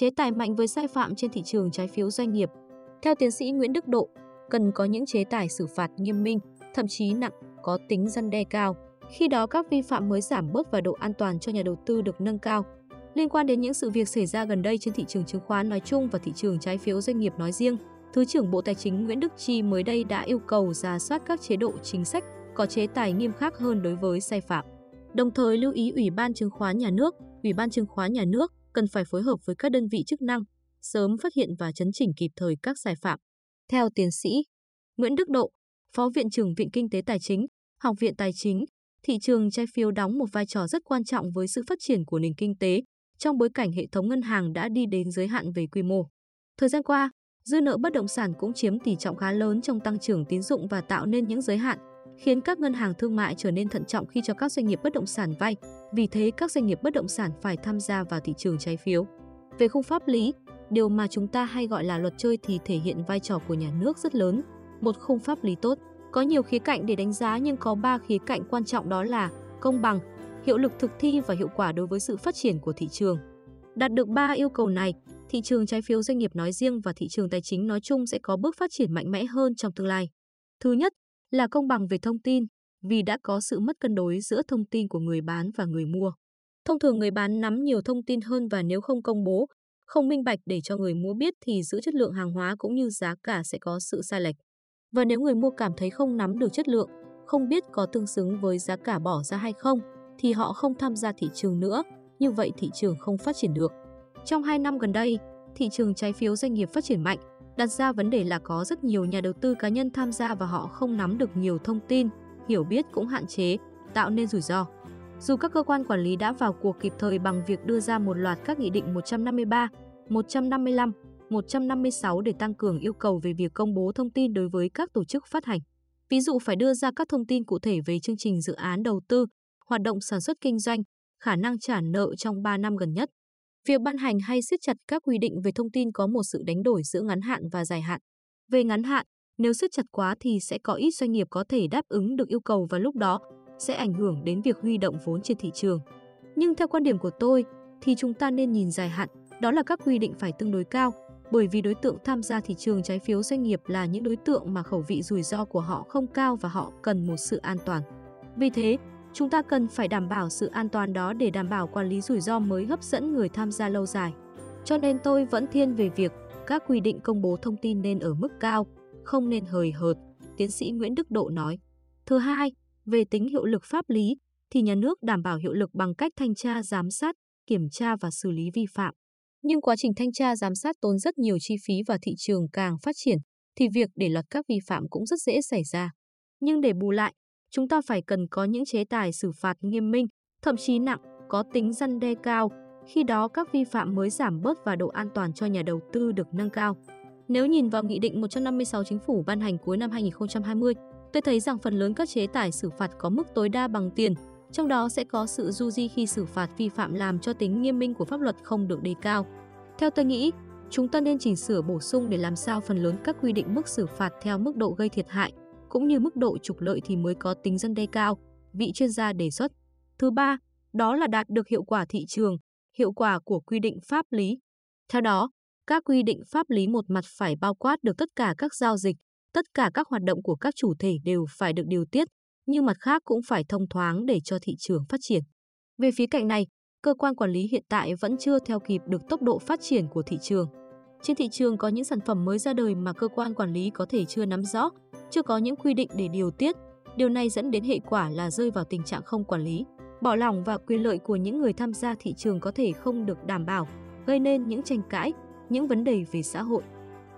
chế tài mạnh với sai phạm trên thị trường trái phiếu doanh nghiệp. Theo tiến sĩ Nguyễn Đức Độ, cần có những chế tài xử phạt nghiêm minh, thậm chí nặng, có tính răn đe cao. Khi đó các vi phạm mới giảm bớt và độ an toàn cho nhà đầu tư được nâng cao. Liên quan đến những sự việc xảy ra gần đây trên thị trường chứng khoán nói chung và thị trường trái phiếu doanh nghiệp nói riêng, Thứ trưởng Bộ Tài chính Nguyễn Đức Chi mới đây đã yêu cầu ra soát các chế độ chính sách có chế tài nghiêm khắc hơn đối với sai phạm. Đồng thời lưu ý Ủy ban Chứng khoán Nhà nước, Ủy ban Chứng khoán Nhà nước cần phải phối hợp với các đơn vị chức năng, sớm phát hiện và chấn chỉnh kịp thời các sai phạm. Theo tiến sĩ Nguyễn Đức Độ, Phó Viện trưởng Viện Kinh tế Tài chính, Học viện Tài chính, thị trường trái phiếu đóng một vai trò rất quan trọng với sự phát triển của nền kinh tế trong bối cảnh hệ thống ngân hàng đã đi đến giới hạn về quy mô. Thời gian qua, dư nợ bất động sản cũng chiếm tỷ trọng khá lớn trong tăng trưởng tín dụng và tạo nên những giới hạn, khiến các ngân hàng thương mại trở nên thận trọng khi cho các doanh nghiệp bất động sản vay. Vì thế, các doanh nghiệp bất động sản phải tham gia vào thị trường trái phiếu. Về khung pháp lý, điều mà chúng ta hay gọi là luật chơi thì thể hiện vai trò của nhà nước rất lớn. Một khung pháp lý tốt có nhiều khía cạnh để đánh giá nhưng có 3 khía cạnh quan trọng đó là công bằng, hiệu lực thực thi và hiệu quả đối với sự phát triển của thị trường. Đạt được 3 yêu cầu này, thị trường trái phiếu doanh nghiệp nói riêng và thị trường tài chính nói chung sẽ có bước phát triển mạnh mẽ hơn trong tương lai. Thứ nhất là công bằng về thông tin, vì đã có sự mất cân đối giữa thông tin của người bán và người mua. Thông thường người bán nắm nhiều thông tin hơn và nếu không công bố, không minh bạch để cho người mua biết thì giữa chất lượng hàng hóa cũng như giá cả sẽ có sự sai lệch. Và nếu người mua cảm thấy không nắm được chất lượng, không biết có tương xứng với giá cả bỏ ra hay không, thì họ không tham gia thị trường nữa, như vậy thị trường không phát triển được. Trong 2 năm gần đây, thị trường trái phiếu doanh nghiệp phát triển mạnh, đặt ra vấn đề là có rất nhiều nhà đầu tư cá nhân tham gia và họ không nắm được nhiều thông tin, hiểu biết cũng hạn chế, tạo nên rủi ro. Dù các cơ quan quản lý đã vào cuộc kịp thời bằng việc đưa ra một loạt các nghị định 153, 155, 156 để tăng cường yêu cầu về việc công bố thông tin đối với các tổ chức phát hành. Ví dụ phải đưa ra các thông tin cụ thể về chương trình dự án đầu tư, hoạt động sản xuất kinh doanh, khả năng trả nợ trong 3 năm gần nhất. Việc ban hành hay siết chặt các quy định về thông tin có một sự đánh đổi giữa ngắn hạn và dài hạn. Về ngắn hạn, nếu siết chặt quá thì sẽ có ít doanh nghiệp có thể đáp ứng được yêu cầu và lúc đó sẽ ảnh hưởng đến việc huy động vốn trên thị trường. Nhưng theo quan điểm của tôi thì chúng ta nên nhìn dài hạn, đó là các quy định phải tương đối cao, bởi vì đối tượng tham gia thị trường trái phiếu doanh nghiệp là những đối tượng mà khẩu vị rủi ro của họ không cao và họ cần một sự an toàn. Vì thế, Chúng ta cần phải đảm bảo sự an toàn đó để đảm bảo quản lý rủi ro mới hấp dẫn người tham gia lâu dài. Cho nên tôi vẫn thiên về việc các quy định công bố thông tin nên ở mức cao, không nên hời hợt, tiến sĩ Nguyễn Đức Độ nói. Thứ hai, về tính hiệu lực pháp lý thì nhà nước đảm bảo hiệu lực bằng cách thanh tra, giám sát, kiểm tra và xử lý vi phạm. Nhưng quá trình thanh tra giám sát tốn rất nhiều chi phí và thị trường càng phát triển thì việc để lọt các vi phạm cũng rất dễ xảy ra. Nhưng để bù lại, chúng ta phải cần có những chế tài xử phạt nghiêm minh, thậm chí nặng, có tính răn đe cao, khi đó các vi phạm mới giảm bớt và độ an toàn cho nhà đầu tư được nâng cao. Nếu nhìn vào Nghị định 156 Chính phủ ban hành cuối năm 2020, tôi thấy rằng phần lớn các chế tài xử phạt có mức tối đa bằng tiền, trong đó sẽ có sự du di khi xử phạt vi phạm làm cho tính nghiêm minh của pháp luật không được đề cao. Theo tôi nghĩ, chúng ta nên chỉnh sửa bổ sung để làm sao phần lớn các quy định mức xử phạt theo mức độ gây thiệt hại, cũng như mức độ trục lợi thì mới có tính dân đe cao, vị chuyên gia đề xuất. Thứ ba, đó là đạt được hiệu quả thị trường, hiệu quả của quy định pháp lý. Theo đó, các quy định pháp lý một mặt phải bao quát được tất cả các giao dịch, tất cả các hoạt động của các chủ thể đều phải được điều tiết, nhưng mặt khác cũng phải thông thoáng để cho thị trường phát triển. Về phía cạnh này, cơ quan quản lý hiện tại vẫn chưa theo kịp được tốc độ phát triển của thị trường. Trên thị trường có những sản phẩm mới ra đời mà cơ quan quản lý có thể chưa nắm rõ, chưa có những quy định để điều tiết. Điều này dẫn đến hệ quả là rơi vào tình trạng không quản lý, bỏ lỏng và quyền lợi của những người tham gia thị trường có thể không được đảm bảo, gây nên những tranh cãi, những vấn đề về xã hội.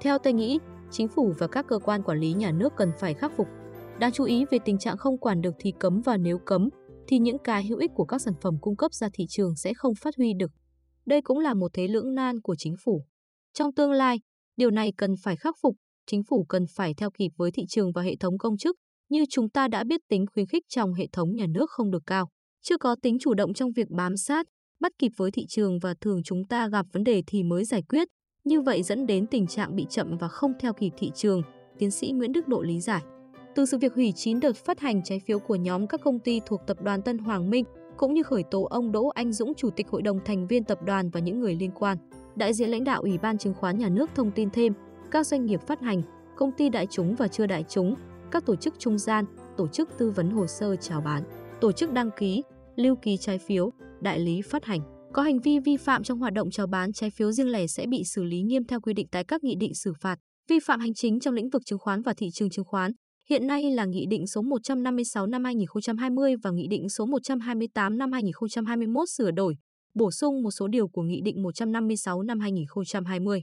Theo tôi nghĩ, chính phủ và các cơ quan quản lý nhà nước cần phải khắc phục. Đáng chú ý về tình trạng không quản được thì cấm và nếu cấm thì những cái hữu ích của các sản phẩm cung cấp ra thị trường sẽ không phát huy được. Đây cũng là một thế lưỡng nan của chính phủ. Trong tương lai, điều này cần phải khắc phục, chính phủ cần phải theo kịp với thị trường và hệ thống công chức, như chúng ta đã biết tính khuyến khích trong hệ thống nhà nước không được cao, chưa có tính chủ động trong việc bám sát, bắt kịp với thị trường và thường chúng ta gặp vấn đề thì mới giải quyết, như vậy dẫn đến tình trạng bị chậm và không theo kịp thị trường, tiến sĩ Nguyễn Đức Độ lý giải. Từ sự việc hủy 9 đợt phát hành trái phiếu của nhóm các công ty thuộc tập đoàn Tân Hoàng Minh, cũng như khởi tố ông Đỗ Anh Dũng, chủ tịch hội đồng thành viên tập đoàn và những người liên quan đại diện lãnh đạo Ủy ban Chứng khoán Nhà nước thông tin thêm, các doanh nghiệp phát hành, công ty đại chúng và chưa đại chúng, các tổ chức trung gian, tổ chức tư vấn hồ sơ chào bán, tổ chức đăng ký, lưu ký trái phiếu, đại lý phát hành có hành vi vi phạm trong hoạt động chào bán trái phiếu riêng lẻ sẽ bị xử lý nghiêm theo quy định tại các nghị định xử phạt vi phạm hành chính trong lĩnh vực chứng khoán và thị trường chứng khoán. Hiện nay là Nghị định số 156 năm 2020 và Nghị định số 128 năm 2021 sửa đổi, bổ sung một số điều của Nghị định 156 năm 2020.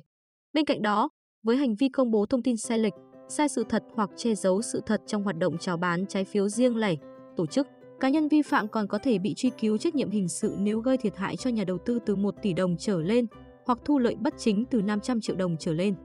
Bên cạnh đó, với hành vi công bố thông tin sai lệch, sai sự thật hoặc che giấu sự thật trong hoạt động chào bán trái phiếu riêng lẻ, tổ chức, cá nhân vi phạm còn có thể bị truy cứu trách nhiệm hình sự nếu gây thiệt hại cho nhà đầu tư từ 1 tỷ đồng trở lên hoặc thu lợi bất chính từ 500 triệu đồng trở lên.